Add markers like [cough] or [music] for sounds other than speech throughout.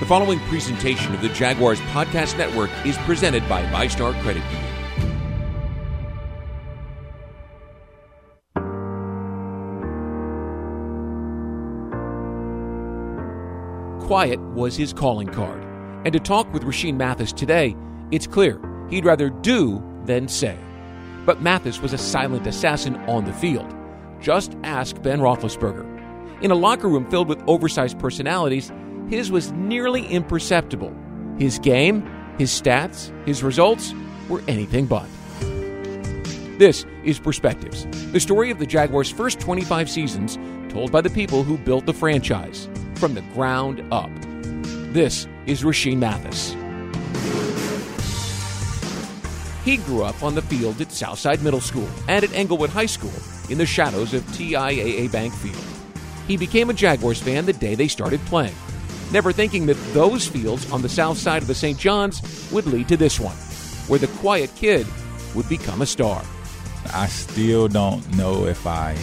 The following presentation of the Jaguars Podcast Network is presented by VyStar Credit Union. Quiet was his calling card. And to talk with Rashean Mathis today, it's clear he'd rather do than say. But Mathis was a silent assassin on the field. Just ask Ben Roethlisberger. In a locker room filled with oversized personalities, his was nearly imperceptible. His game, his stats, his results were anything but. This is Perspectives, the story of the Jaguars' first 25 seasons, told by the people who built the franchise from the ground up. This is Rashean Mathis. He grew up on the field at Southside Middle School and at Englewood High School in the shadows of TIAA Bank Field. He became a Jaguars fan the day they started playing, never thinking that those fields on the south side of the St. John's would lead to this one, where the quiet kid would become a star. I still don't know if I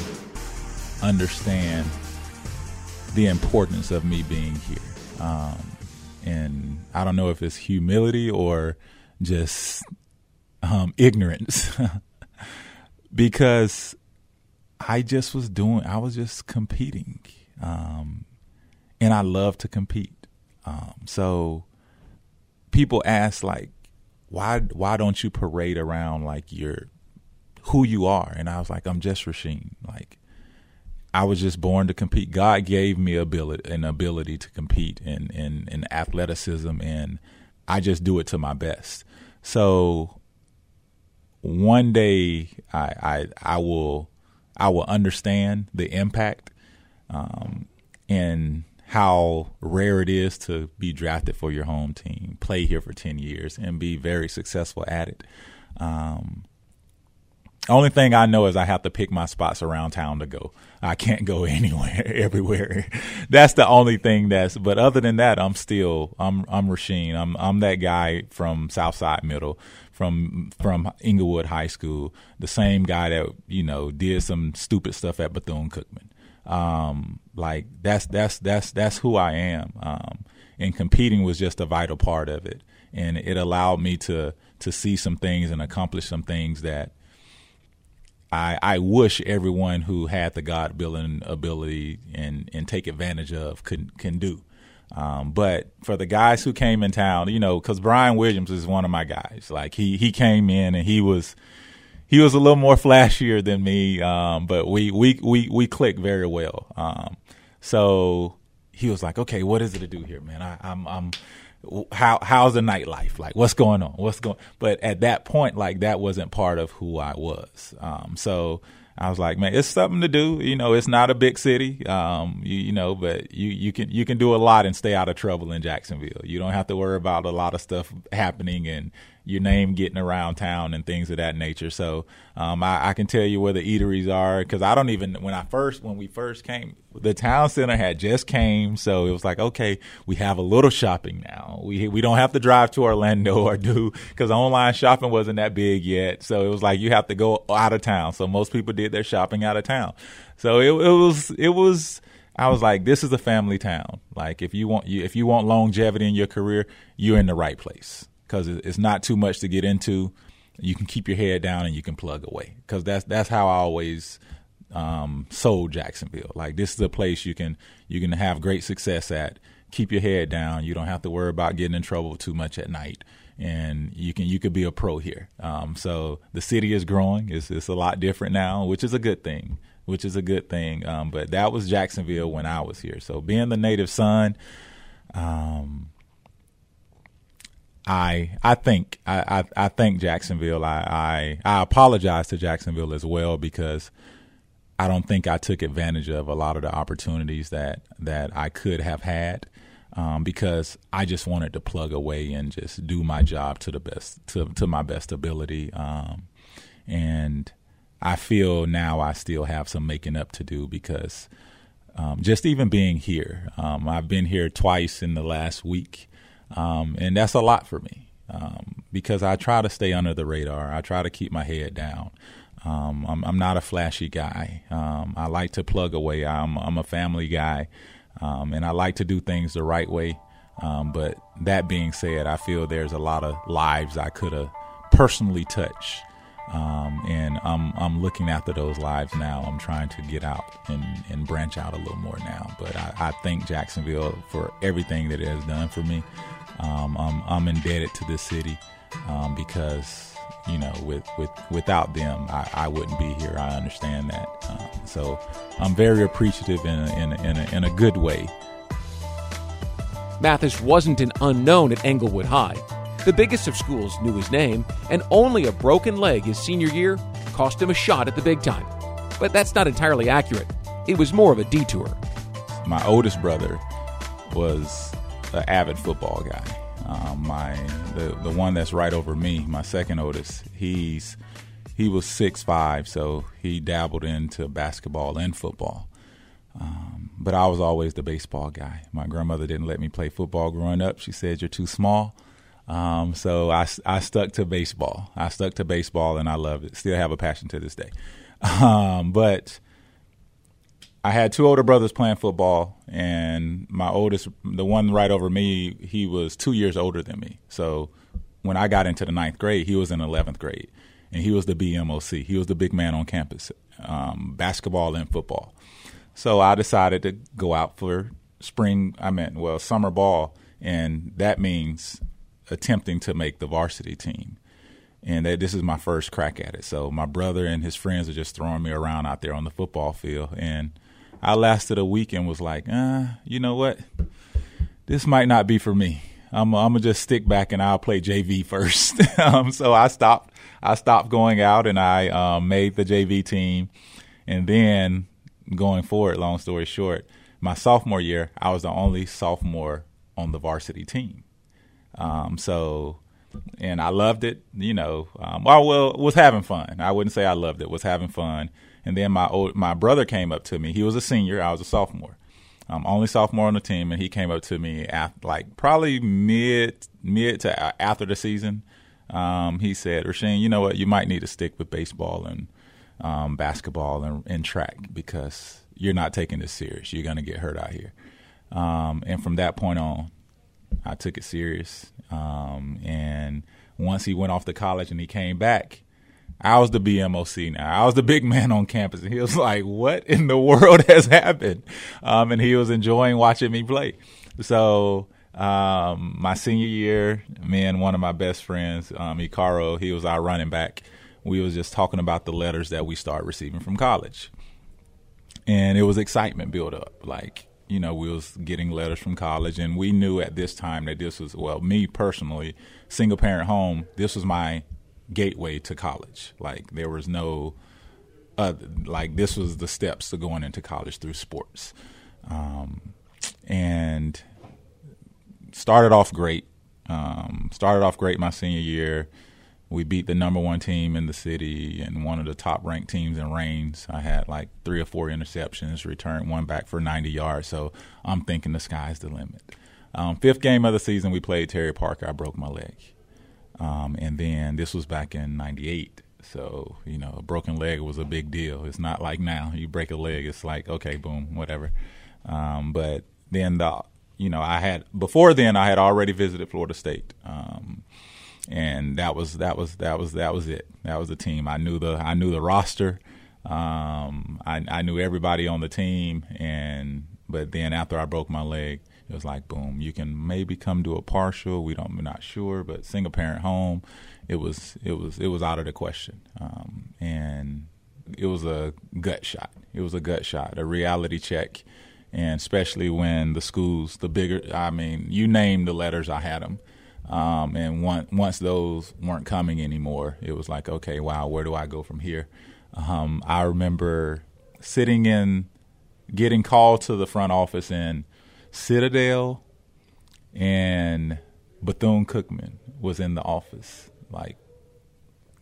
understand the importance of me being here. Um, and I don't know if it's humility or just um, ignorance, [laughs] because I just was doing, I was just competing, um, and I love to compete. Um, so people ask like, why why don't you parade around like you're who you are? And I was like, I'm just Rashean. Like I was just born to compete. God gave me ability an ability to compete in, in, in athleticism and I just do it to my best. So one day I I, I will I will understand the impact um, and how rare it is to be drafted for your home team, play here for ten years, and be very successful at it. Um, only thing I know is I have to pick my spots around town to go. I can't go [laughs] anywhere, everywhere. That's the only thing that's. But other than that, I'm still I'm I'm Rashean. I'm I'm that guy from Southside Middle, from from Englewood High School, the same guy that you know did some stupid stuff at Bethune Cookman. Um, like that's that's that's that's who I am. Um, and competing was just a vital part of it, and it allowed me to to see some things and accomplish some things that I, I wish everyone who had the God building ability and, and take advantage of can can do. Um, but for the guys who came in town, you know, because Brian Williams is one of my guys. Like he he came in and he was he was a little more flashier than me, um, but we we we we clicked very well. Um, so he was like, okay, what is it to do here, man? I, I'm I'm how how's the nightlife? Like what's going on? What's going but at that point like that wasn't part of who i was. Um, so i was like man it's something to do. You know it's not a big city. Um, you, you, know but you you can you can do a lot and stay out of trouble in jacksonville. You don't have to worry about a lot of stuff happening and your name getting around town and things of that nature. So um, I, I, can tell you where the eateries are because I don't even when I first when we first came, the town center had just came, so it was like okay, we have a little shopping now. We we don't have to drive to Orlando or do because online shopping wasn't that big yet. So it was like you have to go out of town. So most people did their shopping out of town. So it, it was it was. I was like, this is a family town. Like if you want you if you want longevity in your career, you're in the right place because it's not too much to get into. You can keep your head down and you can plug away because that's that's how I always um, sold Jacksonville. Like this is a place you can you can have great success at. Keep your head down. You don't have to worry about getting in trouble too much at night, and you can you could be a pro here. Um, so the city is growing. It's it's a lot different now, which is a good thing. Which is a good thing. Um, but that was Jacksonville when I was here. So being the native son, um, I I think I, I, I thank Jacksonville. I, I I apologize to Jacksonville as well because I don't think I took advantage of a lot of the opportunities that that I could have had um, because I just wanted to plug away and just do my job to the best to to my best ability. Um, and I feel now I still have some making up to do because um, just even being here, um, I've been here twice in the last week. Um, and that's a lot for me um, because I try to stay under the radar. I try to keep my head down. Um, I'm, I'm, not a flashy guy. Um, I like to plug away. I'm, I'm a family guy, um, and I like to do things the right way. Um, but that being said, I feel there's a lot of lives I could have personally touched. And I'm I'm looking after those lives now. I'm trying to get out and, and branch out a little more now. But I, I thank Jacksonville for everything that it has done for me. Um, I'm I'm indebted to this city um, because you know with with without them I, I wouldn't be here. I understand that. Um, so I'm very appreciative in a, in a, in a, in a good way. Mathis wasn't an unknown at Englewood High. The biggest of schools knew his name, and only a broken leg his senior year cost him a shot at the big time. But that's not entirely accurate. It was more of a detour. My oldest brother was an avid football guy. Um, my the the one that's right over me, my second oldest, he's he was six five, so he dabbled into basketball and football. Um, but I was always the baseball guy. My grandmother didn't let me play football growing up. She said you're too small. Um, so I, I stuck to baseball. I stuck to baseball and I loved it. Still have a passion to this day. [laughs] Um, but I had two older brothers playing football, and my oldest, the one right over me, he was two years older than me. So when I got into the ninth grade, he was in 11th grade, and he was the BMOC. He was the big man on campus, um, basketball and football. So I decided to go out for spring, I meant, well, summer ball, and that means attempting to make the varsity team. And that this is my first crack at it. So my brother and his friends are just throwing me around out there on the football field. And I lasted a week and was like, uh, you know what? This might not be for me. I'm, gonna just stick back and I'll play JV [laughs] first. [laughs] um, so I stopped. I stopped going out and I um, made the JV team. And then going forward, long story short, my sophomore year, I was the only sophomore on the varsity team. Um, so, and I loved it. You know, um, well, well, was having fun. I wouldn't say I loved it. Was having fun. And then my old, my brother came up to me. He was a senior. I was a sophomore. Um, only sophomore on the team, and he came up to me after, like probably mid mid to after the season. Um, he said, "Rashean, you know what? You might need to stick with baseball and um, basketball and, and, track because you're not taking this serious. You're gonna get hurt out here." Um, and from that point on, I took it serious. Um, and once he went off to college and he came back, I was the BMOC now. I was the big man on campus. And he was like, what in the world [laughs] has happened? Um, and he was enjoying watching me play. So, um, my senior year, me and one of my best friends, um, Ikaro, he was our running back. We was just talking about the letters that we start receiving from college. And it was excitement built up. Like, you know, we was getting letters from college, and we knew at this time that this was well, me personally, single parent home. This was my gateway to college. Like there was no, like this was the steps to going into college through sports, um, and started off great. Um, started off great my senior year we beat the number one team in the city and one of the top ranked teams in reigns. I had like three or four interceptions, returned one back for 90 yards. So I'm thinking the sky's the limit. Um, fifth game of the season, we played Terry Parker. I broke my leg. Um, and then this was back in 98. So, you know, a broken leg was a big deal. It's not like now. You break a leg, it's like, okay, boom, whatever. Um, but then the, you know, I had, before then, I had already visited Florida State. Um, and that was that was that was that was it. That was the team. I knew the I knew the roster. Um, I, I knew everybody on the team, and but then after I broke my leg, it was like boom. You can maybe come to a partial. We don't. We're not sure, but single parent home, it was it was it was out of the question. Um, and it was a gut shot. It was a gut shot, a reality check, and especially when the schools, the bigger. I mean, you name the letters, I had them. Um, and one, once those weren't coming anymore, it was like, okay, wow, where do I go from here? Um, I remember sitting in, getting called to the front office in Citadel, and Bethune Cookman was in the office, like,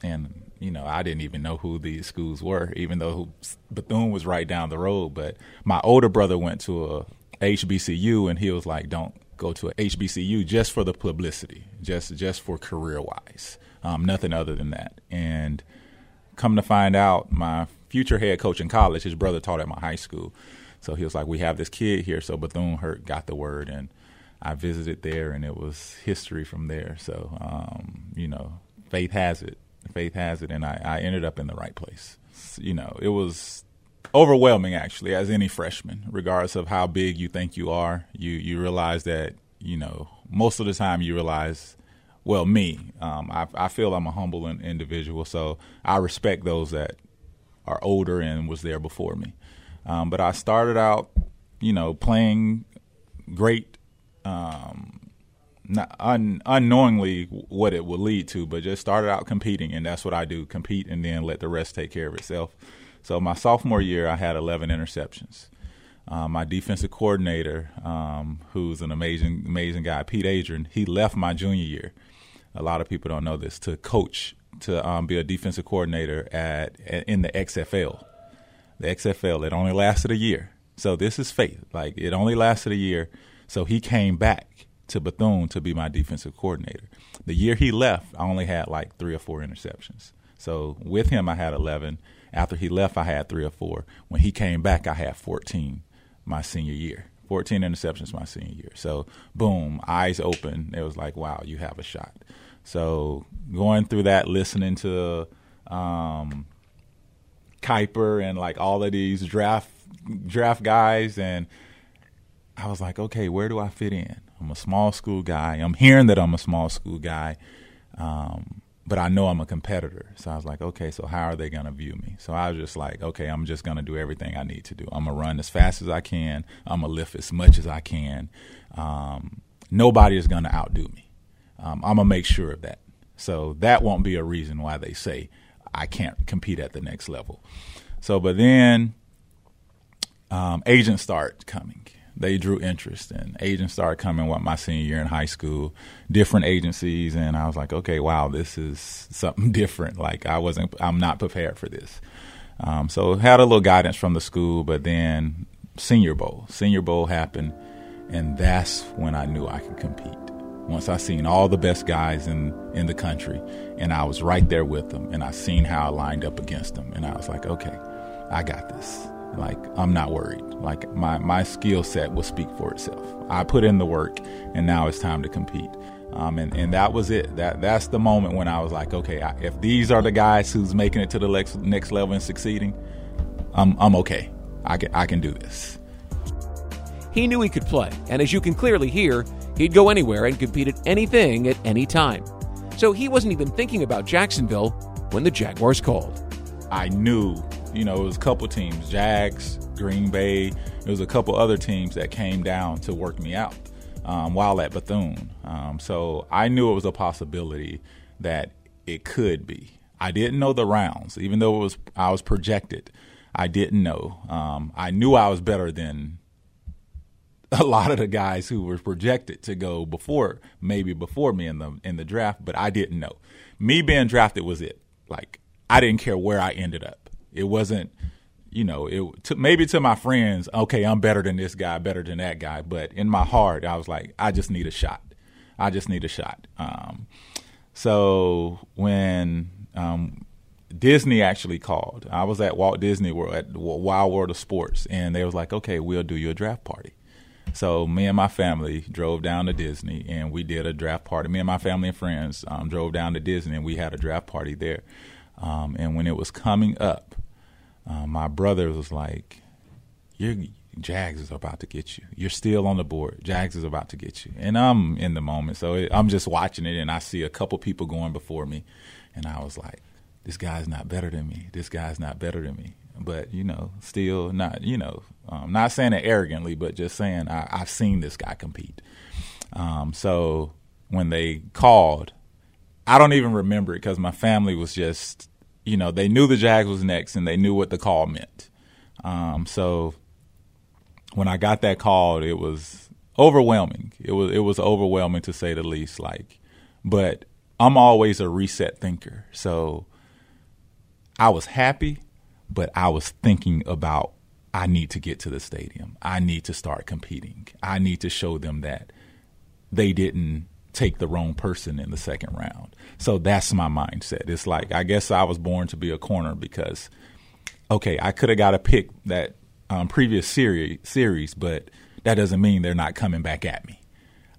and you know, I didn't even know who these schools were, even though Bethune was right down the road. But my older brother went to a HBCU, and he was like, "Don't go to a HBCU just for the publicity, just just for career wise, um, nothing other than that. And come to find out, my future head coach in college, his brother taught at my high school, so he was like, "We have this kid here." So Bethune Hurt got the word, and I visited there, and it was history from there. So, um, you know, faith has it. Faith has it, and I, I ended up in the right place. You know, it was overwhelming actually as any freshman regardless of how big you think you are you you realize that you know most of the time you realize well me um, I, I feel i'm a humble individual so i respect those that are older and was there before me um, but i started out you know playing great um, not un, unknowingly what it would lead to, but just started out competing, and that's what I do: compete, and then let the rest take care of itself. So my sophomore year, I had 11 interceptions. Um, my defensive coordinator, um, who's an amazing, amazing guy, Pete Adrian, he left my junior year. A lot of people don't know this to coach to um, be a defensive coordinator at, in the XFL. The XFL it only lasted a year, so this is faith. Like it only lasted a year, so he came back to Bethune to be my defensive coordinator. The year he left, I only had like three or four interceptions. So with him, I had 11. After he left, I had three or four. When he came back, I had 14 my senior year. 14 interceptions my senior year. So, boom, eyes open. It was like, wow, you have a shot. So, going through that, listening to um, Kiper and like all of these draft draft guys, and I was like, okay, where do I fit in? I'm a small school guy. I'm hearing that I'm a small school guy, um, but I know I'm a competitor. So I was like, okay, so how are they going to view me? So I was just like, okay, I'm just going to do everything I need to do. I'm going to run as fast as I can. I'm going to lift as much as I can. Um, nobody is going to outdo me. Um, I'm going to make sure of that. So that won't be a reason why they say I can't compete at the next level. So, but then um, agents start coming. They drew interest and agents started coming What my senior year in high school different agencies. And i was like okay wow this is something [laughs] different. Like i wasn't i'm not prepared for this. Um, so had a little guidance from the school but then senior bowl. Senior bowl happened and that's when i knew i could compete. Once i seen all the best guys in in the country and i was right there with them and i seen how i lined up against them and i was like okay i got this like I'm not worried. Like my my skill set will speak for itself. I put in the work, and now it's time to compete. Um, and, and that was it. That that's the moment when I was like, okay, I, if these are the guys who's making it to the next next level and succeeding, I'm I'm okay. I can I can do this. He knew he could play, and as you can clearly hear, he'd go anywhere and compete at anything at any time. So he wasn't even thinking about Jacksonville when the Jaguars called. I knew you know, it was a couple teams, Jags, Green Bay. It was a couple other teams that came down to work me out um, while at Bethune. Um, so I knew it was a possibility that it could be. I didn't know the rounds, even though it was I was projected. I didn't know. Um, I knew I was better than a lot of the guys who were projected to go before, maybe before me in the in the draft, but I didn't know. Me being drafted was it. Like I didn't care where I ended up. It wasn't, you know, it to, maybe to my friends, okay, I'm better than this guy, better than that guy. But in my heart, I was like, I just need a shot. I just need a shot. Um, so when um, Disney actually called, I was at Walt Disney World at Wide World of Sports, and they was like, okay, we'll do your draft party. So me and my family drove down to Disney, and we did a draft party. Me and my family and friends um, drove down to Disney, and we had a draft party there. Um, and when it was coming up, uh, my brother was like, "Your Jags is about to get you. You're still on the board. Jags is about to get you." And I'm in the moment, so it, I'm just watching it, and I see a couple people going before me, and I was like, "This guy's not better than me. This guy's not better than me." But you know, still not. You know, um, not saying it arrogantly, but just saying I, have seen this guy compete. Um, so when they called, I don't even remember it because my family was just you know, they knew the Jags was next and they knew what the call meant. Um, so when I got that call, it was overwhelming. It was it was overwhelming to say the least. Like, but I'm always a reset thinker, so I was happy, but I was thinking about I need to get to the stadium. I need to start competing. I need to show them that they didn't take the wrong person in the second round. So that's my mindset. It's like I guess I was born to be a corner because okay, I could have got a pick that um, previous series series, but that doesn't mean they're not coming back at me.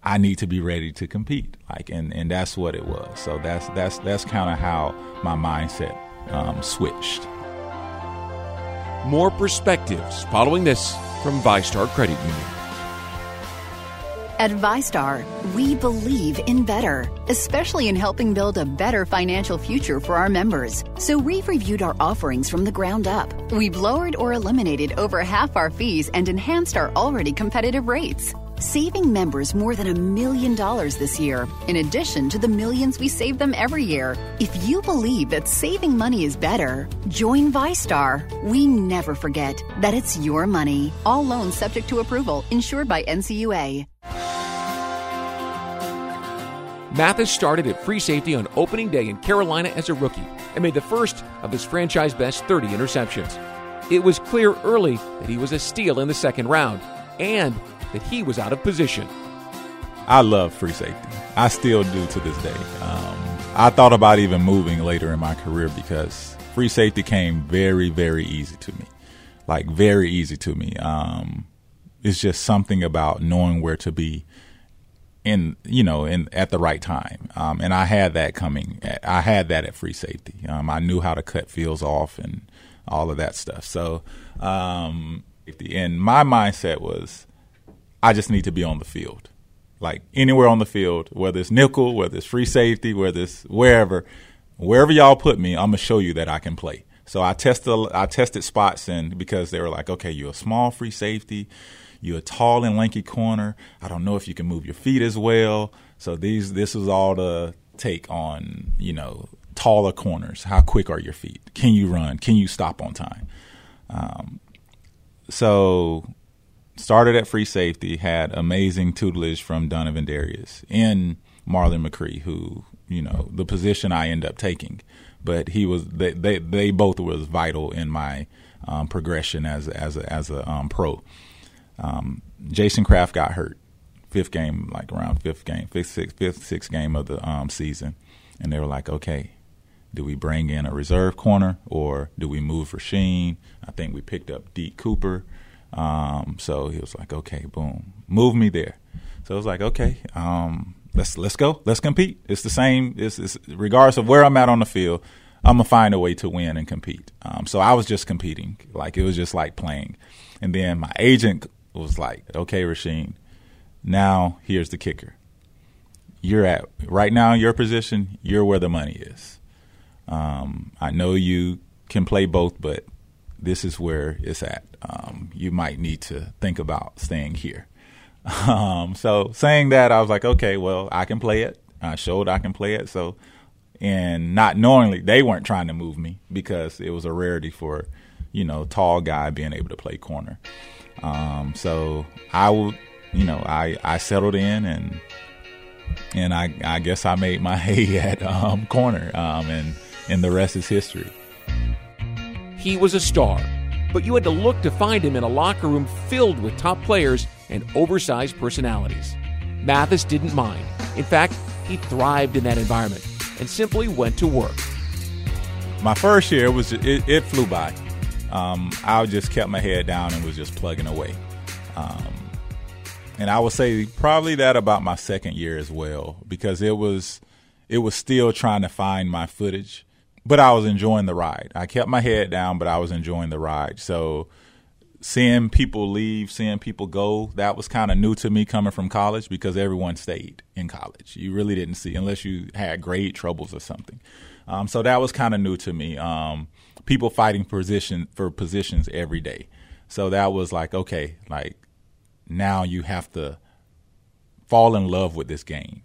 I need to be ready to compete. Like, and, and that's what it was. So that's that's that's kind of how my mindset um, switched. More perspectives following this from VyStar Credit Union. At VyStar, we believe in better, especially in helping build a better financial future for our members. So we've reviewed our offerings from the ground up. We've lowered or eliminated over half our fees and enhanced our already competitive rates saving members more than a million dollars this year, in addition to the millions we save them every year. If you believe that saving money is better, join VyStar. We never forget that it's your money. All loans subject to approval, insured by NCUA. Mathis started at free safety on opening day in Carolina as a rookie and made the first of his franchise best 30 interceptions. It was clear early that he was a steal in the second round and that he was out of position. I love free safety. I still do to this day. Um, I thought about even moving later in my career because free safety came very, very easy to me. Like, very easy to me. Um, it's just something about knowing where to be in you know in at the right time um, and i had that coming i had that at free safety um, i knew how to cut fields off and all of that stuff so um, and my mindset was I just need to be on the field. Like anywhere on the field, whether it's nickel, whether it's free safety, whether it's wherever, wherever y'all put me, I'm gonna show you that I can play. So I tested I tested spots and because they were like, okay, you're a small free safety, you're a tall and lanky corner. I don't know if you can move your feet as well. So these this was all the take on, you know, taller corners. How quick are your feet? Can you run? Can you stop on time? Um, so started at free safety, had amazing tutelage from Donovin Darius in Marlon McCree, who you know the position I end up taking, but he was they they, they both was vital in my um, progression as as a, as a um, pro. Um, Jason Craft got hurt fifth game, like around fifth game, fifth sixth, fifth sixth game of the um, season, and they were like, okay. Do we bring in a reserve corner or do we move for Sheen? I think we picked up Deke Cooper. Um, so he was like, okay, boom, move me there. So I was like, okay, um, let's let's go, let's compete. It's the same. It's, it's, regardless of where I'm at on the field, I'm gonna find a way to win and compete. Um, so I was just competing, like it was just like playing. And then my agent was like, okay, Rashean, now here's the kicker. You're at right now in your position. You're where the money is. Um, I know you can play both, but this is where it's at. Um, you might need to think about staying here. [laughs] Um, so saying that, I was like, okay, well, I can play it. I showed I can play it. So, and not knowingly, they weren't trying to move me because it was a rarity for, you know, tall guy being able to play corner. Um, so I would, you know, I, I settled in and, and I, I guess I made my [laughs] hay at um, corner, um, and and the rest is history. He was a star, but you had to look to find him in a locker room filled with top players and oversized personalities. Mathis didn't mind. In fact, he thrived in that environment and simply went to work. My first year was it, it flew by. Um, I just kept my head down and was just plugging away. Um, and I would say probably that about my second year as well because it was it was still trying to find my footage but I was enjoying the ride. I kept my head down, but I was enjoying the ride. So seeing people leave, seeing people go, that was kind of new to me coming from college because everyone stayed in college. You really didn't see unless you had grade troubles or something. Um, so that was kind of new to me. Um, people fighting position for positions every day. So that was like, okay, like now you have to fall in love with this game.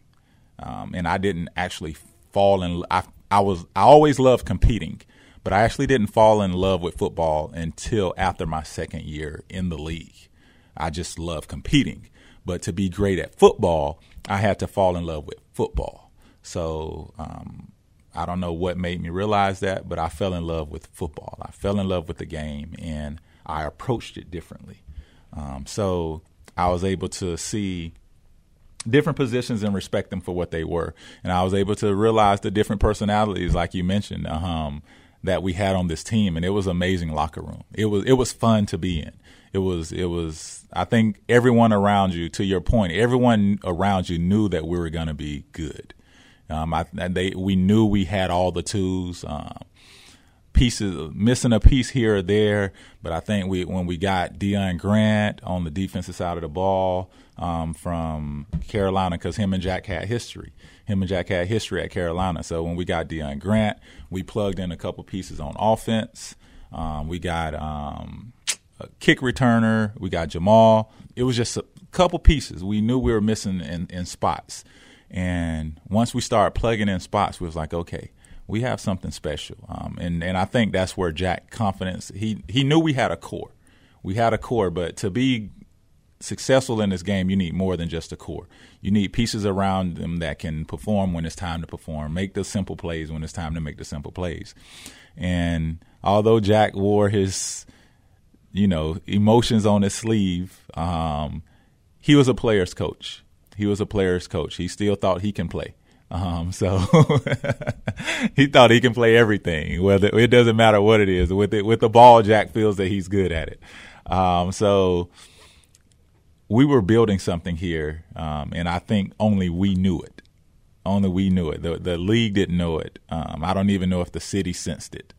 Um, and I didn't actually fall in. I I was I always loved competing, but I actually didn't fall in love with football until after my second year in the league. I just love competing, but to be great at football, I had to fall in love with football. So um, I don't know what made me realize that, but I fell in love with football. I fell in love with the game, and I approached it differently. Um, so I was able to see different positions and respect them for what they were. And I was able to realize the different personalities, like you mentioned, um, that we had on this team, and it was amazing locker room. It was it was fun to be in. It was it was I think everyone around you, to your point, everyone around you knew that we were going to be good. Um, I, they we knew we had all the tools. Um, pieces missing a piece here or there, but I think we when we got Deon Grant on the defensive side of the ball um, from Carolina, because him and Jack had history. Him and Jack had history at Carolina. So when we got Deon Grant, we plugged in a couple pieces on offense. Um, we got um, a kick returner. We got Jamal. It was just a couple pieces. We knew we were missing in, in spots. And once we started plugging in spots, we was like, okay, we have something special. Um, and and I think that's where Jack confidence. He he knew we had a core. We had a core, but to be successful in this game, you need more than just a core. You need pieces around them that can perform when it's time to perform, make the simple plays when it's time to make the simple plays. And although Jack wore his, you know, emotions on his sleeve, um, he was a player's coach. He was a player's coach. He still thought he can play. Um, so [laughs] he thought he can play everything. Whether it doesn't matter what it is. With it, with the ball, Jack feels that he's good at it. Um, so we were building something here, um, and I think only we knew it. Only we knew it. The, the league didn't know it. Um, I don't even know if the city sensed it.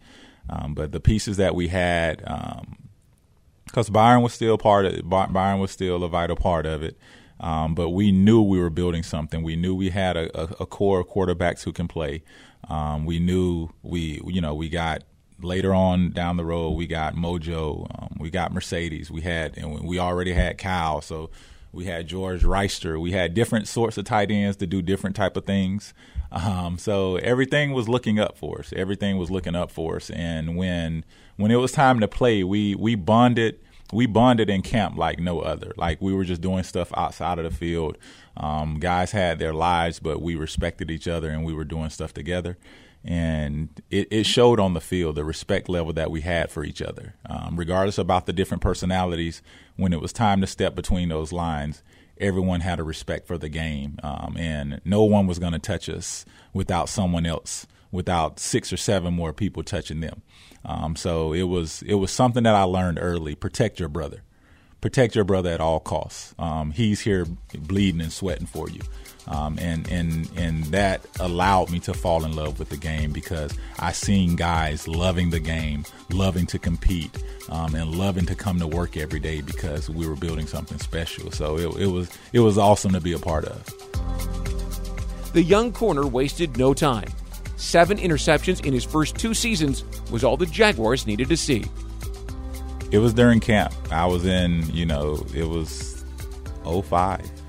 Um, but the pieces that we had, because um, Byron was still part of it, Byron was still a vital part of it. Um, but we knew we were building something. We knew we had a, a, a core of quarterbacks who can play. Um, we knew we, you know, we got later on down the road, we got Mojo, um, we got Marcedes, we had, and we already had Cal, so we had George Wrighster, we had different sorts of tight ends to do different type of things. Um, so everything was looking up for us. Everything was looking up for us, and when when it was time to play, we we bonded. We bonded in camp like no other. Like we were just doing stuff outside of the field. Um, guys had their lives, but we respected each other and we were doing stuff together and it, it, showed on the field the respect level that we had for each other, um, regardless about the different personalities. When it was time to step between those lines, everyone had a respect for the game, um, and no one was going to touch us without someone else, without six or seven more people touching them. Um, so it was it was something that I learned early: protect your brother, protect your brother at all costs. Um, he's here bleeding and sweating for you. Um, and and and that allowed me to fall in love with the game because I seen guys loving the game, loving to compete, um, and loving to come to work every day because we were building something special. So it, it was it was awesome to be a part of. The young corner wasted no time. Seven interceptions in his first two seasons was all the Jaguars needed to see. It was during camp. I was in, you know, it was 05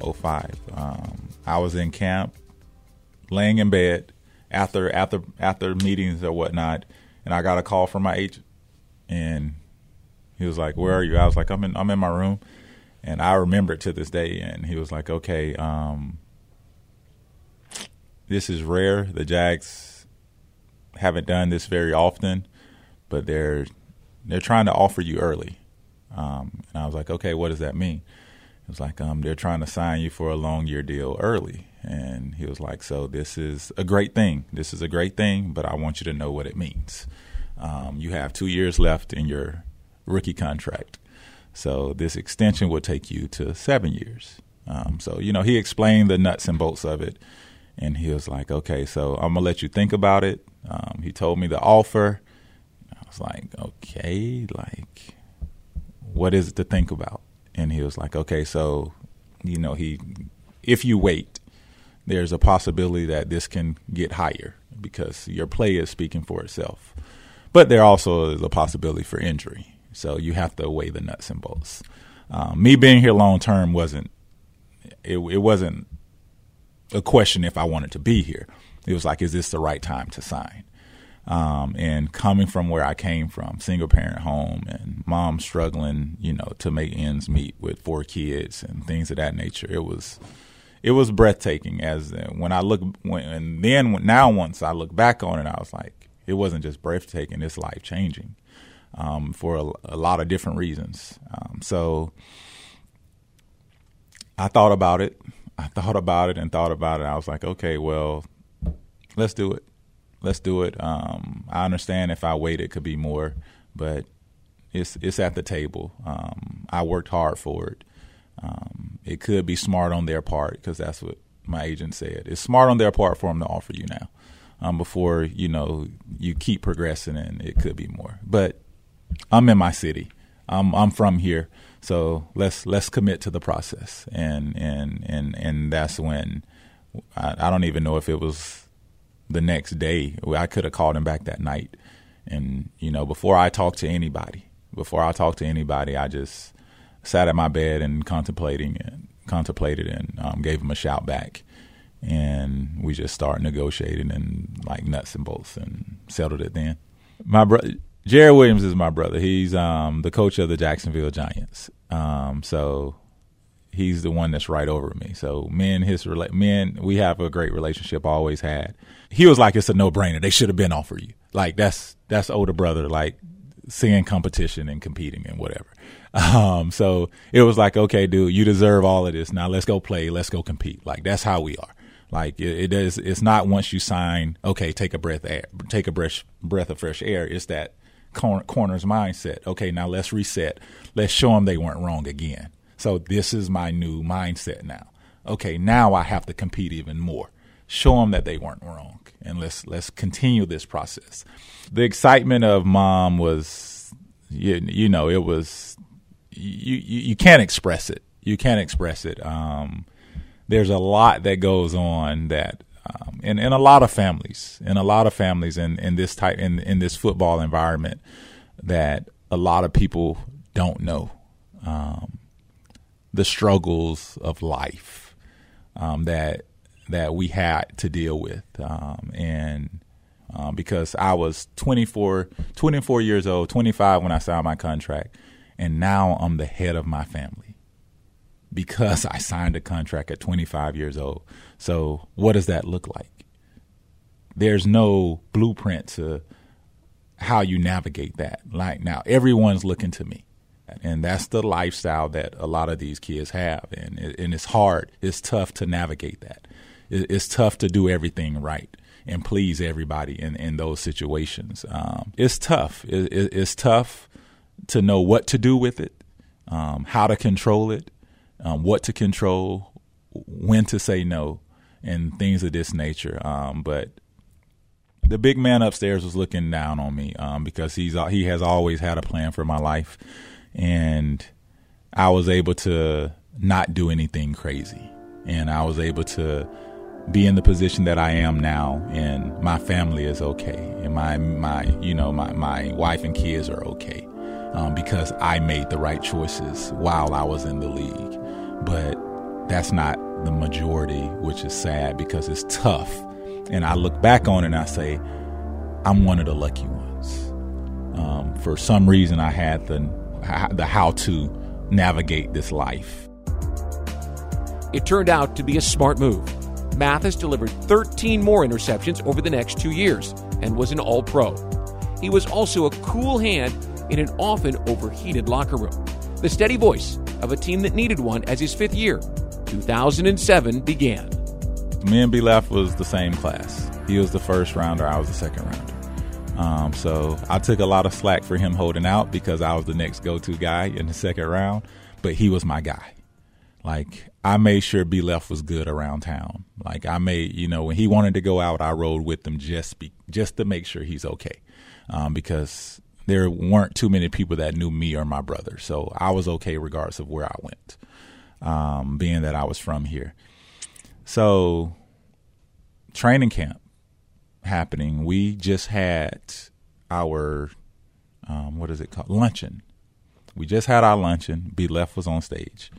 05. Um, I was in camp, laying in bed after after after meetings or whatnot, and I got a call from my agent, and he was like, "Where are you?" I was like, "I'm in I'm in my room," and I remember it to this day. And he was like, "Okay, um, this is rare. The Jags haven't done this very often, but they're they're trying to offer you early." Um, and I was like, "Okay, what does that mean?" Was like, um, they're trying to sign you for a long year deal early. And he was like, so this is a great thing. This is a great thing, but I want you to know what it means. Um, you have two years left in your rookie contract. So this extension will take you to seven years. Um, so, you know, he explained the nuts and bolts of it. And he was like, okay, so I'm going to let you think about it. Um, he told me the offer. I was like, okay, like, what is it to think about? And he was like, okay, so you know, he if you wait, there's a possibility that this can get higher because your play is speaking for itself. But there also is a possibility for injury, so you have to weigh the nuts and bolts. Um, me being here long term wasn't it, it wasn't a question if I wanted to be here. It was like, is this the right time to sign? Um, and coming from where I came from, single parent home, and mom struggling, you know, to make ends meet with four kids and things of that nature, it was it was breathtaking. As uh, when I look, when, and then now once I look back on it, I was like, it wasn't just breathtaking; it's life changing um, for a, a, lot of different reasons. Um, so I thought about it. I thought about it and thought about it. I was like, okay, well, let's do it let's do it. Um, I understand if I wait, it could be more, but It's it's at the table. Um, I worked hard for it. Um, it could be smart on their part because that's what my agent said. It's smart on their part for them to offer you now. Um, before you know you keep progressing and it could be more. But I'm in my city. I'm I'm from here, so let's let's commit to the process. And and and and that's when I, I don't even know if it was the next day. I could have called him back that night. And you know, before I talked to anybody, before I talked to anybody, I just sat at my bed and contemplating and contemplated and um, gave him a shout back and we just started negotiating and like nuts and bolts and settled it then. My brother Jerry Williams is my brother. He's um, the coach of the Jacksonville Giants. Um, so he's the one that's right over me. So me and his me we have a great relationship. Always had. He was like, it's a no brainer. They should have been offered you. Like that's that's older brother. Like seeing competition and competing and whatever. Um, so it was like, okay, dude, you deserve all of this. Now let's go play. Let's go compete. Like that's how we are. Like it, it is. It's not once you sign. Okay, take a breath air. Take a breath breath of fresh air. It's that corner, corner's mindset. Okay, now let's reset. Let's show them they weren't wrong again. So this is my new mindset now. Okay, now I have to compete even more. Show them that they weren't wrong, and let's let's continue this process. The excitement of mom was, you, you know, it was you, you you can't express it. You can't express it. Um, there's a lot that goes on that um, in, in a lot of families, in a lot of families in, in this type in, in this football environment that a lot of people don't know um, the struggles of life um, that that we had to deal with um, and um, because I was 24, 24 years old, 25 when I signed my contract, and now I'm the head of my family because I signed a contract at 25 years old. So, what does that look like? There's no blueprint to how you navigate that. Like now, everyone's looking to me. And that's the lifestyle that a lot of these kids have. And, and it's hard, it's tough to navigate that. It's tough to do everything right and please everybody in, in those situations. Um, it's tough. It, it, it's tough to know what to do with it, um, how to control it, um, what to control, when to say no, and things of this nature. Um, but the big man upstairs was looking down on me um, because he's he has always had a plan for my life, and I was able to not do anything crazy, and I was able to be in the position that I am now, and my family is okay, and my my you know my my wife and kids are okay. Um, because I made the right choices while I was in the league but that's not the majority, which is sad because it's tough. And I look back on it and I say, I'm one of the lucky ones. Um, for some reason, I had the the how to navigate this life. It turned out to be a smart move. Mathis delivered 13 more interceptions over the next two years and was an All Pro. He was also a cool hand in an often overheated locker room, the steady voice of a team that needed one as his fifth year. 2007 began. Me and B Left was the same class. He was the first rounder, I was the second rounder. Um, so I took a lot of slack for him holding out because I was the next go to guy in the second round, but he was my guy. Like I made sure B Left was good around town. Like I made, you know, when he wanted to go out, I rode with him just be, just to make sure he's okay, um, because there weren't too many people that knew me or my brother. So I was okay regardless of where I went, um, being that I was from here. So training camp happening, we just had our, um, what is it called? Luncheon. We just had our luncheon. B Left was on stage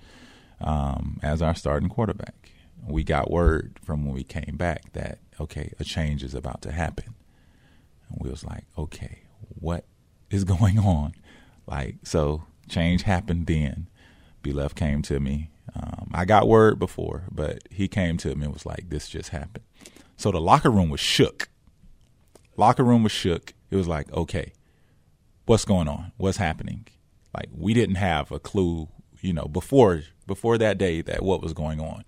um, as our starting quarterback. We got word from when we came back that, okay, a change is about to happen. And we was like, okay, what is [laughs] going on. Like, so change happened then. B Left came to me. Um, I got word before, but he came to me and was like, this just happened. So the locker room was shook. Locker room was shook. It was like, okay, what's going on? What's happening? Like we didn't have a clue, you know, before before that day that what was going on.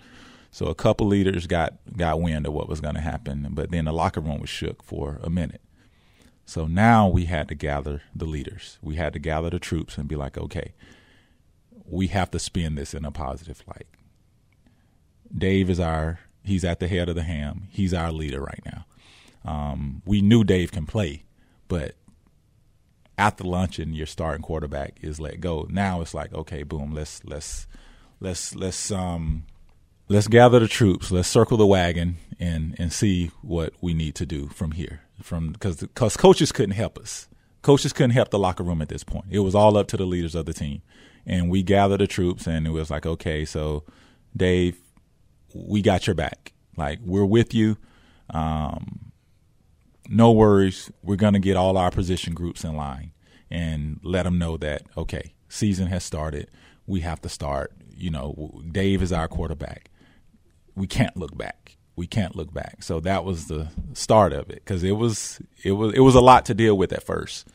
So a couple leaders got got wind of what was going to happen, but then the locker room was shook for a minute. So now we had to gather the leaders. We had to gather the troops and be like, okay, we have to spin this in a positive light. Dave is our he's at the head of the ham. He's our leader right now. Um, we knew Dave can play, but after luncheon, your starting quarterback is let go. Now it's like, okay, boom, let's let's let's let's um let's gather the troops, let's circle the wagon and and see what we need to do from here. From because because coaches couldn't help us. Coaches couldn't help the locker room at this point. It was all up to the leaders of the team. And we gathered the troops and it was like, okay, so Dave, we got your back. Like we're with you. Um, no worries. We're to get all our position groups in line and let them know that, okay, season has started. We have to start. You know, Dave is our quarterback. We can't look back. We can't look back. So that was the start of it because it was it was it was a lot to deal with at first.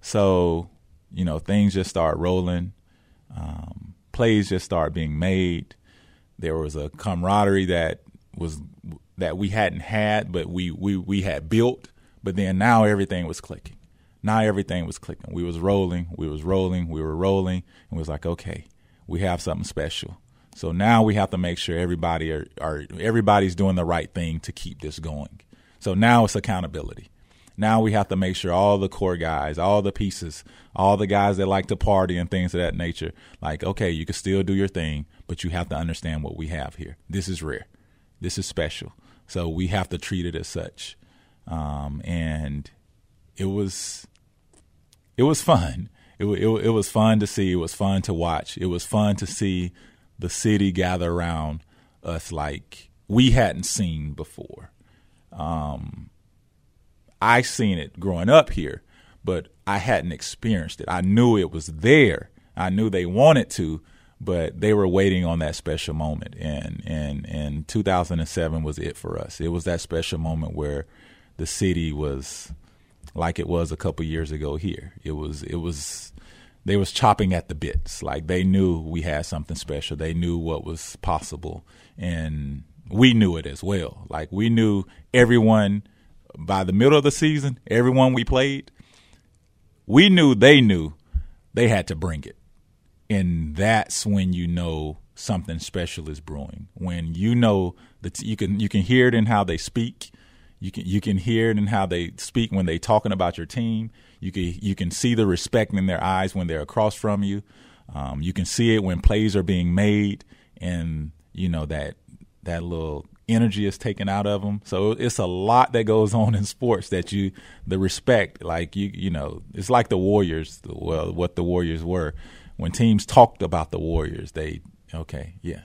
So you know things just start rolling, um, plays just start being made. There was a camaraderie that was that we hadn't had, but we we we had built. But then now everything was clicking. Now everything was clicking. We was rolling. We was rolling. We were rolling, and was like, okay, we have something special. So now we have to make sure everybody are, are everybody's doing the right thing to keep this going. So now it's accountability. Now we have to make sure all the core guys, all the pieces, all the guys that like to party and things of that nature, like, okay, you can still do your thing, but you have to understand what we have here. This is rare. This is special. So we have to treat it as such. Um, and it was it was fun. It, it, it was fun to see. It was fun to watch. It was fun to see the city gather around us like we hadn't seen before. Um, I seen it growing up here, but I hadn't experienced it. I knew it was there. I knew they wanted to, but they were waiting on that special moment and and and 2007 was it for us it was that special moment where the city was like it was a couple years ago here. It was it was they was chopping at the bits. Like they knew we had something special. They knew what was possible. And we knew it as well. Like we knew everyone by the middle of the season everyone we played we knew they knew they had to bring it. And that's when you know something special is brewing. When you know that you can you can hear it in how they speak. You can you can hear it in how they speak when they're talking about your team. You can you can see the respect in their eyes when they're across from you. Um, you can see it when plays are being made, and you know that that little energy is taken out of them. So it's a lot that goes on in sports that you the respect, like you you know, it's like the Warriors. Well, what the Warriors were when teams talked about the Warriors, they okay, yeah,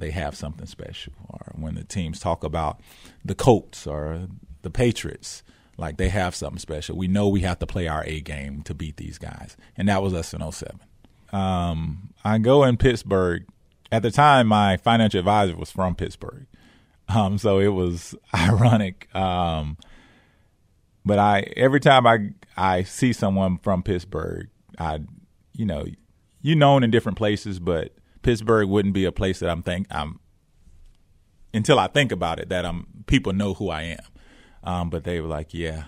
they have something special. Or when the teams talk about the Colts or the Patriots, like they have something special. We know we have to play our A game to beat these guys, and that was us in 07. Um, I go in Pittsburgh. At the time, my financial advisor was from Pittsburgh, um, so it was [laughs] ironic. Um, but I every time I I see someone from Pittsburgh, I you know you known in different places, but Pittsburgh wouldn't be a place that I'm think I'm until I think about it that I'm people know who I am. Um, but they were like, yeah,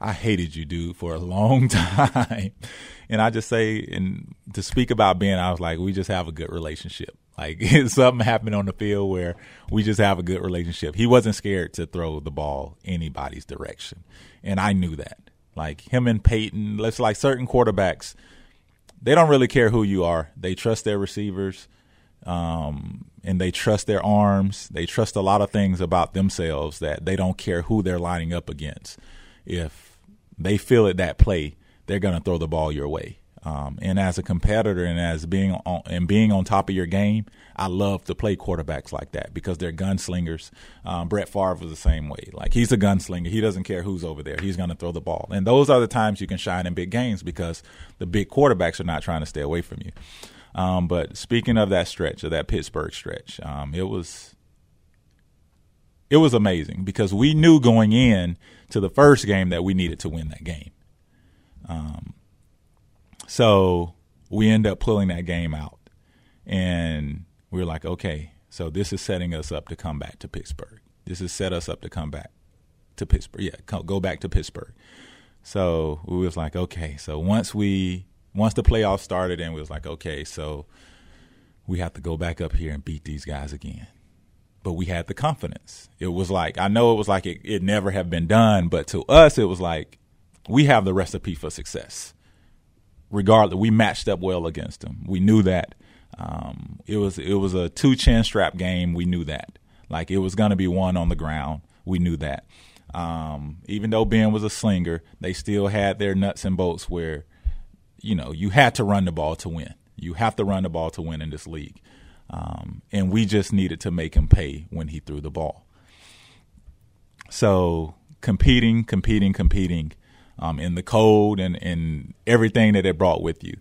I hated you, dude, for a long [laughs] time. and I just say, and to speak about Ben, I was like, we just have a good relationship. Like [laughs] something happened on the field where we just have a good relationship. He wasn't scared to throw the ball anybody's direction. And I knew that. Like him and Peyton, let's like certain quarterbacks – they don't really care who you are. They trust their receivers, um, and they trust their arms. They trust a lot of things about themselves that they don't care who they're lining up against. If they feel it that play, they're going to throw the ball your way. Um, and as a competitor and as being on, and being on top of your game, I love to play quarterbacks like that because they're gunslingers. Um, Brett Favre was the same way. Like he's a gunslinger. He doesn't care who's over there. He's going to throw the ball. And those are the times you can shine in big games because the big quarterbacks are not trying to stay away from you. Um, but speaking of that stretch, of that Pittsburgh stretch, um, it was it was amazing because we knew going in to the first game that we needed to win that game. Um, so we end up pulling that game out. And we are like, okay, so this is setting us up to come back to Pittsburgh. This has set us up to come back to Pittsburgh. Yeah, go back to Pittsburgh. So we was like, okay. So once we once the playoffs started, and we was like, okay, so we have to go back up here and beat these guys again. But we had the confidence. It was like I know it was like it, it never have been done, but to us it was like we have the recipe for success. Regardless, we matched up well against them. We knew that. Um, it was it was a two chin strap game. We knew that. Like it was going to be one on the ground. We knew that. Um, even though Ben was a slinger, they still had their nuts and bolts where, you know, you had to run the ball to win. You have to run the ball to win in this league. Um, and we just needed to make him pay when he threw the ball. So competing, competing, competing um, in the cold and, and everything that it brought with you.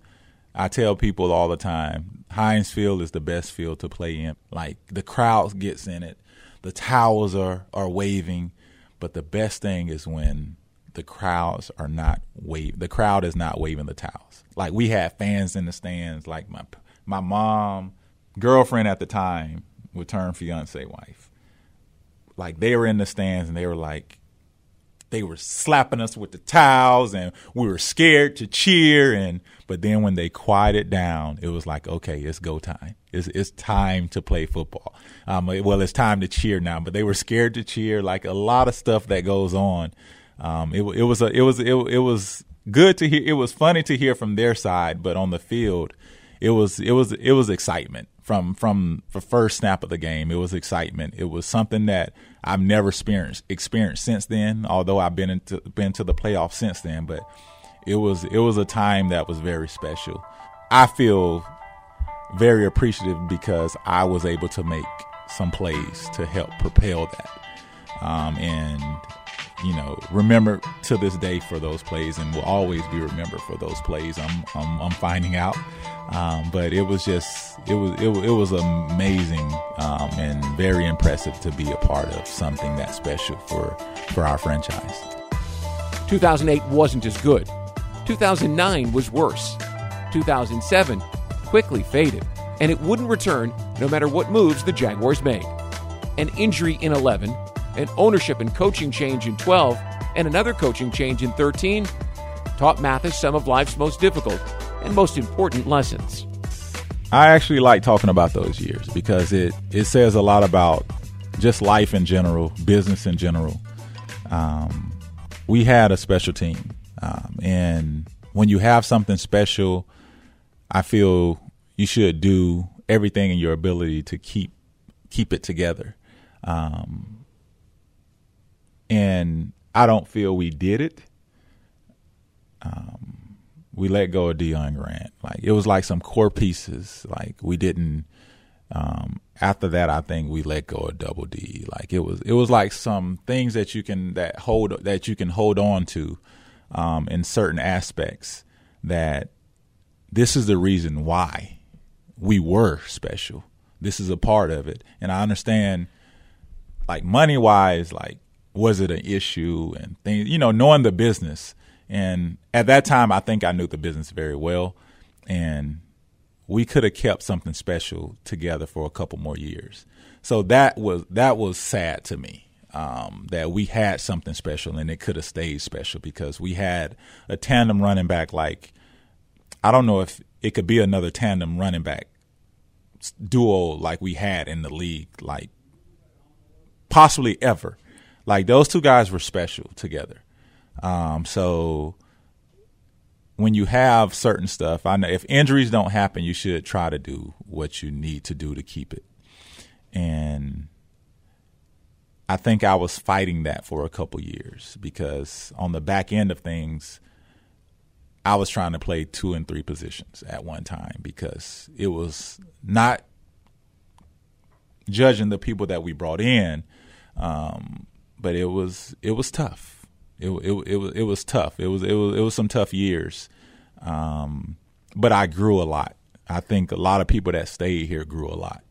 I tell people all the time, Heinz Field is the best field to play in. Like the crowd gets in it, the towels are are waving, but the best thing is when the crowds are not wave. The crowd is not waving the towels. Like we had fans in the stands. Like my my mom, girlfriend at the time, would turn fiance wife. Like they were in the stands and they were like, they were slapping us with the towels and we were scared to cheer and but then when they quieted down it was like okay it's go time. It's, it's time to play football. Um, well it's time to cheer now but they were scared to cheer. Like a lot of stuff that goes on. Um, it, it was a, it was it, it was good to hear it was funny to hear from their side but on the field it was it was it was excitement from from the first snap of the game. It was excitement. It was something that I've never experienced experienced since then. Although I've been into been to the playoffs since then, but it was it was a time that was very special. I feel very appreciative because I was able to make some plays to help propel that. Um, and you know, remember to this day for those plays, and will always be remembered for those plays. I'm I'm, I'm finding out, um, but it was just it was it, it was amazing um, and very impressive to be a part of something that special for for our franchise. 2008 wasn't as good. 2009 was worse. 2007 quickly faded, and it wouldn't return no matter what moves the Jaguars made. An injury in 11 an ownership and coaching change in 12, and another coaching change in 13 taught Mathis some of life's most difficult and most important lessons. I actually like talking about those years because it, it says a lot about just life in general, business in general. Um, we had a special team. Um, and when you have something special, I feel you should do everything in your ability to keep keep it together. Um, and I don't feel we did it. Um, we let go of Deon Grant. Like it was like some core pieces. Like we didn't. Um, after that, I think we let go of Double D. Like it was, it was like some things that you can that hold that you can hold on to um, in certain aspects. That this is the reason why we were special. This is a part of it, and I understand. Like money wise, like was it an issue and things, you know, knowing the business. And at that time, I think I knew the business very well. And we could have kept something special together for a couple more years. So that was that was sad to me. Um, that we had something special and it could have stayed special because we had a tandem running back like I don't know if it could be another tandem running back duo like we had in the league like possibly ever like those two guys were special together. Um, so when you have certain stuff, I know if injuries don't happen, you should try to do what you need to do to keep it. And I think I was fighting that for a couple years because on the back end of things, I was trying to play two and three positions at one time because it was not judging the people that we brought in. Um, but it was it was tough. It it it was it was tough. It was it was it was some tough years. Um, but I grew a lot. I think a lot of people that stayed here grew a lot.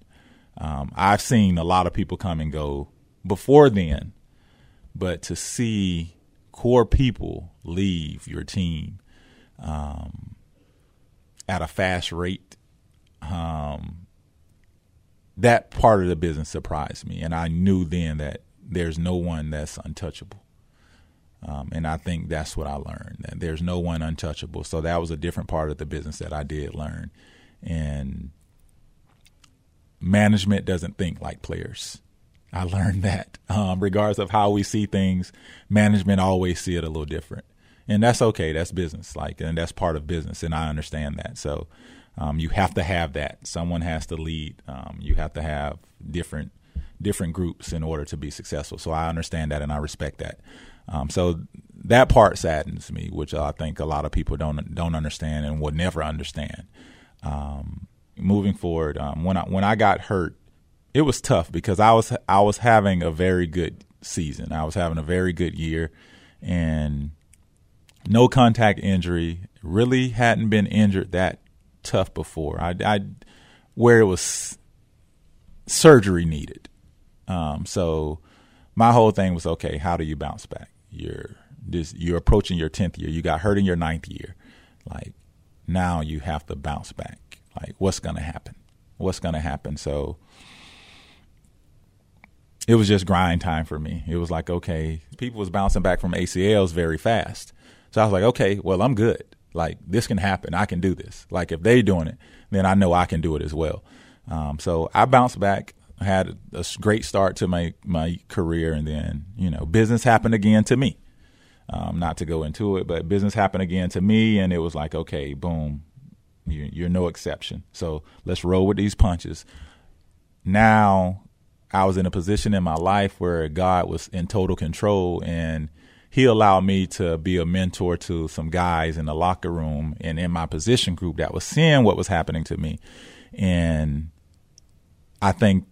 Um, I've seen a lot of people come and go before then, but to see core people leave your team um, at a fast rate, um, that part of the business surprised me, and I knew then that there's no one that's untouchable. Um, and I think that's what I learned. That there's no one untouchable. So that was a different part of the business that I did learn. And management doesn't think like players. I learned that. Um, regardless of how we see things, management always see it a little different. And that's okay. That's business. Like, and that's part of business. And I understand that. So, um, you have to have that. Someone has to lead. Um, you have to have different different groups in order to be successful. So I understand that and I respect that. Um, so that part saddens me, which I think a lot of people don't don't understand and will never understand. Um, moving forward, um, when I when I got hurt, it was tough because I was I was having a very good season. I was having a very good year, and no contact injury. Really hadn't been injured that tough before. I, I where it was surgery needed. Um, so my whole thing was okay. How do you bounce back? You're this. You're approaching your tenth year. You got hurt in your ninth year. Like now you have to bounce back. Like what's gonna happen? What's gonna happen? So it was just grind time for me. It was like okay, people was bouncing back from ACLs very fast. So I was like, okay, well I'm good. Like this can happen. I can do this. Like if they're doing it, then I know I can do it as well. Um, so I bounced back, had a, great start to my my career, and then you know business happened again to me. Um, not to go into it, but business happened again to me, and it was like, okay, boom, you're, you're no exception. So let's roll with these punches. Now I was in a position in my life where God was in total control, and he allowed me to be a mentor to some guys in the locker room and in my position group that was seeing what was happening to me. And I think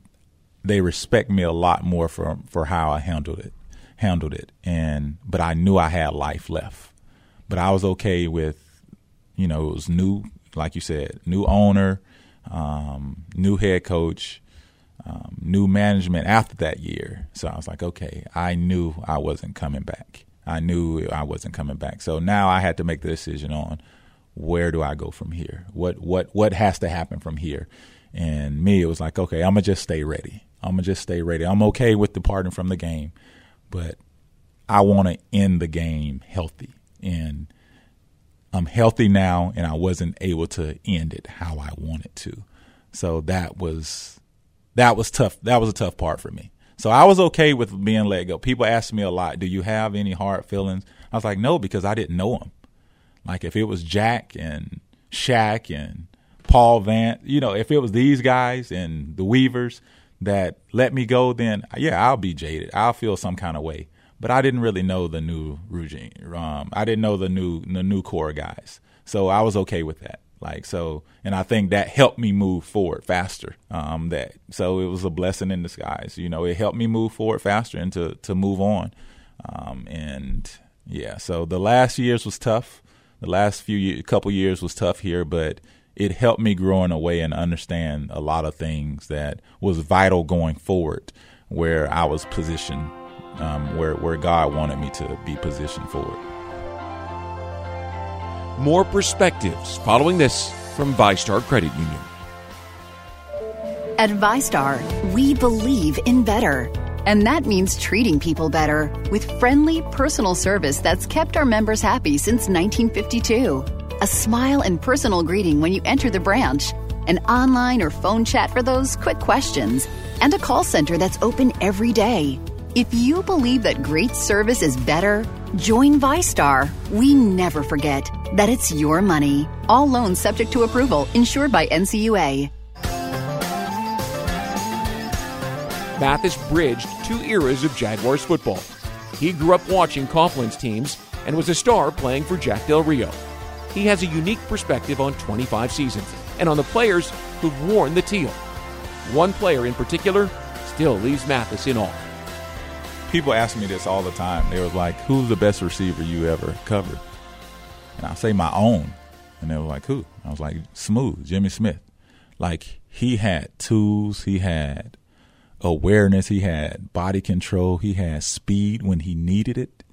they respect me a lot more for for how I handled it handled it and but I knew I had life left. But I was okay with you know, it was new like you said, new owner, um, new head coach, um, new management after that year. So I was like, okay, I knew I wasn't coming back. I knew I wasn't coming back. So now I had to make the decision on where do I go from here? What what what has to happen from here? And me, it was like, okay, I'm gonna just stay ready. I'm gonna just stay ready. I'm okay with departing from the game, but I want to end the game healthy. And I'm healthy now, and I wasn't able to end it how I wanted to. So that was that was tough. That was a tough part for me. So I was okay with being let go. People ask me a lot, "Do you have any hard feelings?" I was like, "No," because I didn't know them. Like if it was Jack and Shack and Paul Vance, you know, if it was these guys and the Weavers that let me go, then yeah, I'll be jaded. I'll feel some kind of way. But I didn't really know the new regime. Um, I didn't know the new the new core guys, so I was okay with that. Like so, and I think that helped me move forward faster. Um, that so it was a blessing in disguise. You know, it helped me move forward faster and to to move on. Um, and yeah, so the last years was tough. The last few couple years was tough here, but it helped me grow in a way and understand a lot of things that was vital going forward, where I was positioned, um, where where God wanted me to be positioned forward. More perspectives following this from VyStar Credit Union. At VyStar, we believe in better. And that means treating people better with friendly, personal service that's kept our members happy since 1952. A smile and personal greeting when you enter the branch, an online or phone chat for those quick questions, and a call center that's open every day. If you believe that great service is better, join VyStar. We never forget that it's your money. All loans subject to approval, insured by NCUA. Mathis bridged two eras of Jaguars football. He grew up watching Coughlin's teams and was a star playing for Jack Del Rio. He has a unique perspective on 25 seasons and on the players who've worn the teal. One player in particular still leaves Mathis in awe. People ask me this all the time. They was like, "Who's the best receiver you ever covered?" And I say my own, and they were like, "Who?" I was like, "Smooth, Jimmy Smith." Like he had tools, he had awareness, he had body control, he had speed when he needed it.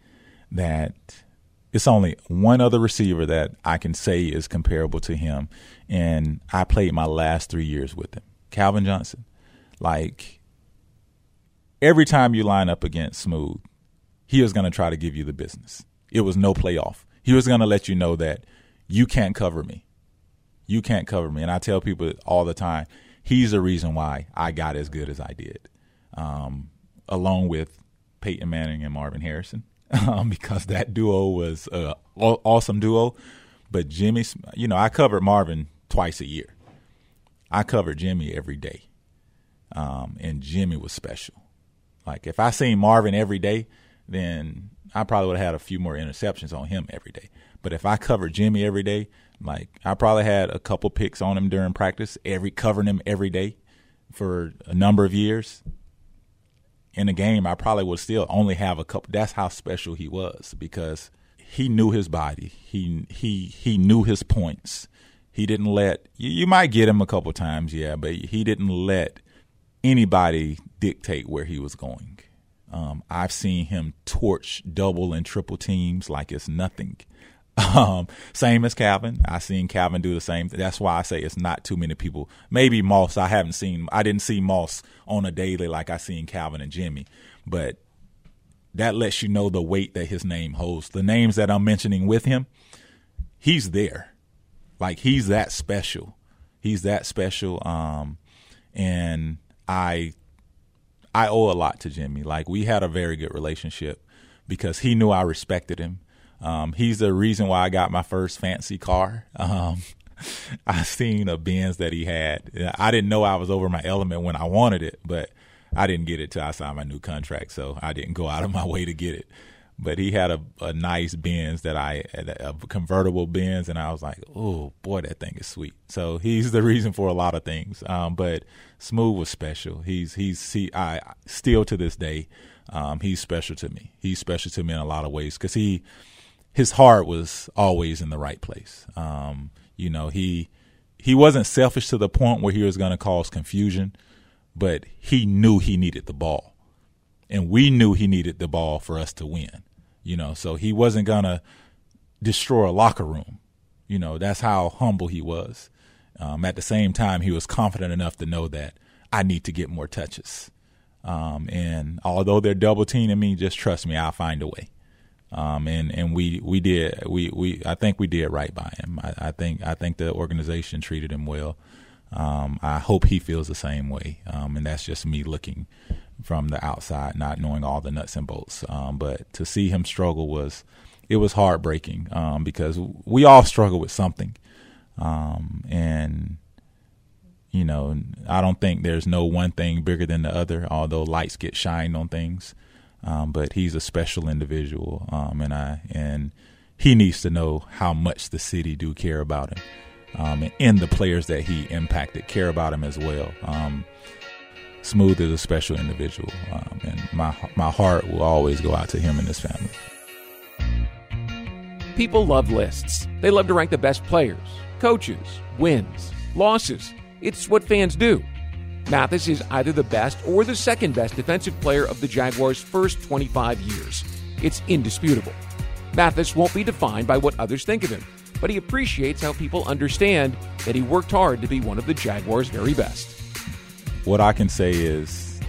That it's only one other receiver that I can say is comparable to him, and I played my last three years with him, Calvin Johnson. Like every time you line up against Smooth, he was going to try to give you the business. It was no playoff. He was going to let you know that you can't cover me. You can't cover me. And I tell people all the time, he's the reason why I got as good as I did, um, along with Peyton Manning and Marvin Harrison, [laughs] um, because that duo was an awesome duo. But Jimmy, you know, I covered Marvin twice a year. I covered Jimmy every day, um, and Jimmy was special. Like if I seen Marvin every day, then I probably would have had a few more interceptions on him every day. But if I covered Jimmy every day, like I probably had a couple picks on him during practice, every covering him every day for a number of years. In a game, I probably would still only have a couple. That's how special he was because he knew his body. He he he knew his points. He didn't let you, you might get him a couple times, yeah, but he didn't let anybody dictate where he was going. Um, I've seen him torch double and triple teams like it's nothing. Um, same as Calvin. I've seen Calvin do the same. That's why I say it's not too many people. Maybe Moss. I haven't seen. I didn't see Moss on a daily like I seen Calvin and Jimmy, but that lets you know the weight that his name holds. The names that I'm mentioning with him, he's there. Like he's that special. He's that special. Um, and I I owe a lot to Jimmy. Like we had a very good relationship because he knew I respected him. Um, he's the reason why I got my first fancy car. Um, [laughs] I seen a Benz that he had. I didn't know I was over my element when I wanted it, but I didn't get it till I signed my new contract, so I didn't go out of my [laughs] way to get it. But he had a, a nice Benz that I a convertible Benz, and I was like, oh boy, that thing is sweet. So he's the reason for a lot of things. Um, but Smooth was special. He's he's he I still to this day, um, he's special to me. He's special to me in a lot of ways because he his heart was always in the right place. Um, you know, he he wasn't selfish to the point where he was going to cause confusion, but he knew he needed the ball, and we knew he needed the ball for us to win. You know, so he wasn't going to destroy a locker room. You know, that's how humble he was. Um, at the same time, he was confident enough to know that I need to get more touches. Um, and although they're double teaming me, just trust me, I'll find a way. Um, and and we we did we, we I think we did right by him. I, I think I think the organization treated him well. Um, I hope he feels the same way. Um, and that's just me looking from the outside, not knowing all the nuts and bolts. Um, but to see him struggle was it was heartbreaking um, because we all struggle with something. Um, and you know, I don't think there's no one thing bigger than the other. Although lights get shined on things, um, but he's a special individual, um, and I and he needs to know how much the city do care about him, um, and, and, the players that he impacted care about him as well. Um, Smooth is a special individual, um, and my my heart will always go out to him and his family. People love lists. They love to rank the best players, coaches, wins, losses. It's what fans do. Mathis is either the best or the second best defensive player of the Jaguars' first 25 years. It's indisputable. Mathis won't be defined by what others think of him, but he appreciates how people understand that he worked hard to be one of the Jaguars' very best. What I can say is,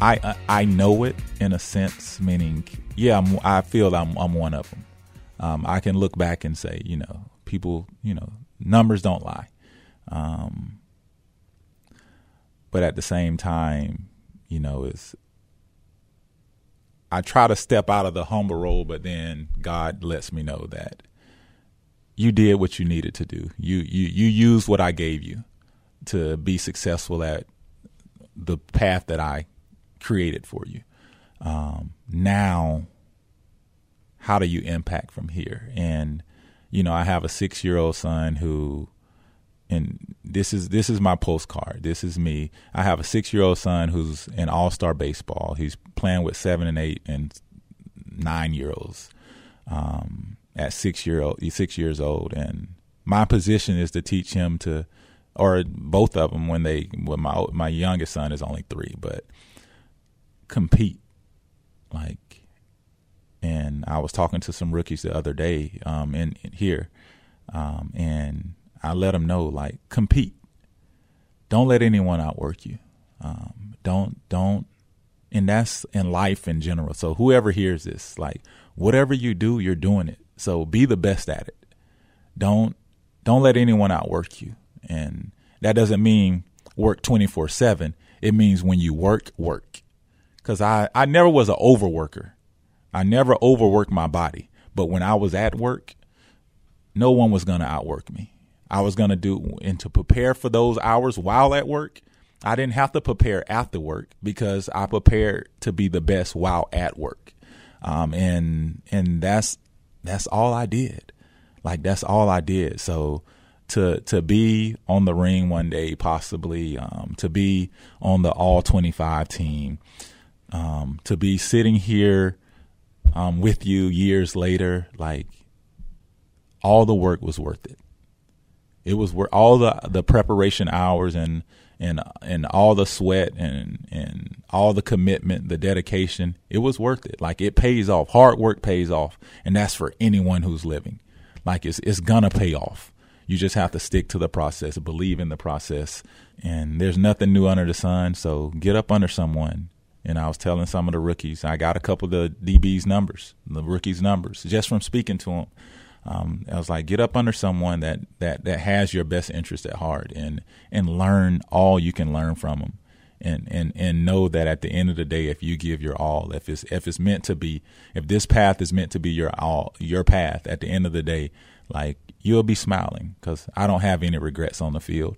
I I know it in a sense, meaning, yeah, I'm, i feel I'm I'm one of them. Um, I can look back and say, you know, people, you know, numbers don't lie. Um, but at the same time, you know, it's I try to step out of the humble role, but then God lets me know that you did what you needed to do. You you you used what I gave you to be successful at the path that I created for you. Um, now, how do you impact from here? And you know, I have a six year old son who and this is this is my postcard. This is me. I have a six year old son who's in all star baseball. He's playing with seven and eight and nine year olds. Um, at six year old, six years old, and my position is to teach him to, or both of them when they. When my my youngest son is only three, but compete, like. And I was talking to some rookies the other day, um, in, in here, um, and I let them know like compete. Don't let anyone outwork you. Um, don't don't and that's in life in general. So whoever hears this, like whatever you do, you're doing it. So be the best at it. Don't don't let anyone outwork you. And that doesn't mean work 24/7. It means when you work, work. Cuz I I never was an overworker. I never overworked my body. But when I was at work, no one was going to outwork me. I was going to do and to prepare for those hours while at work. I didn't have to prepare after work because I prepared to be the best while at work. Um, and and that's that's all I did. Like that's all I did. So to to be on the ring one day, possibly um, to be on the all twenty five team, um, to be sitting here um, with you years later, like all the work was worth it. It was worth all the the preparation hours and and and all the sweat and and all the commitment, the dedication. It was worth it. Like it pays off. Hard work pays off, and that's for anyone who's living. Like it's it's gonna pay off. You just have to stick to the process, believe in the process, and there's nothing new under the sun. So get up under someone. And I was telling some of the rookies, I got a couple of the DB's numbers, the rookies' numbers, just from speaking to them. Um, I was like, get up under someone that, that, that has your best interest at heart and and learn all you can learn from them, and and and know that at the end of the day, if you give your all, if it's if it's meant to be, if this path is meant to be your all, your path, at the end of the day, like you'll be smiling because I don't have any regrets on the field.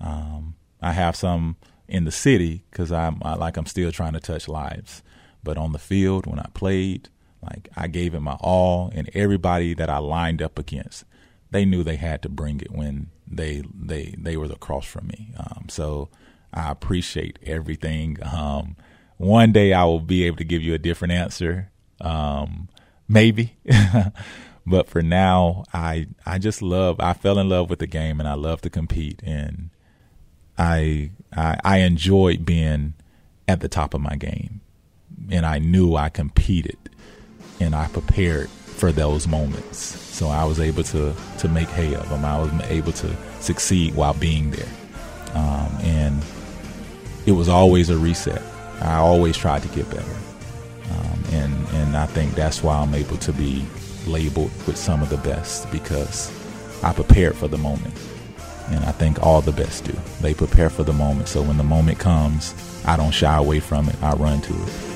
Um, I have some in the city because I'm I, like I'm still trying to touch lives, but on the field when I played, like I gave it my all, and everybody that I lined up against, they knew they had to bring it when they they they were across from me. Um, so I appreciate everything. Um, one day I will be able to give you a different answer, um, maybe. [laughs] but for now, I I just love. I fell in love with the game, and I love to compete, and I I, I enjoyed being at the top of my game, and I knew I competed, and I prepared for those moments. So I was able to to make hay of them. I was able to succeed while being there, um, and it was always a reset. I always tried to get better, um, and and I think that's why I'm able to be labeled with some of the best because I prepared for the moment. And I think all the best do. They prepare for the moment. So when the moment comes, I don't shy away from it. I run to it.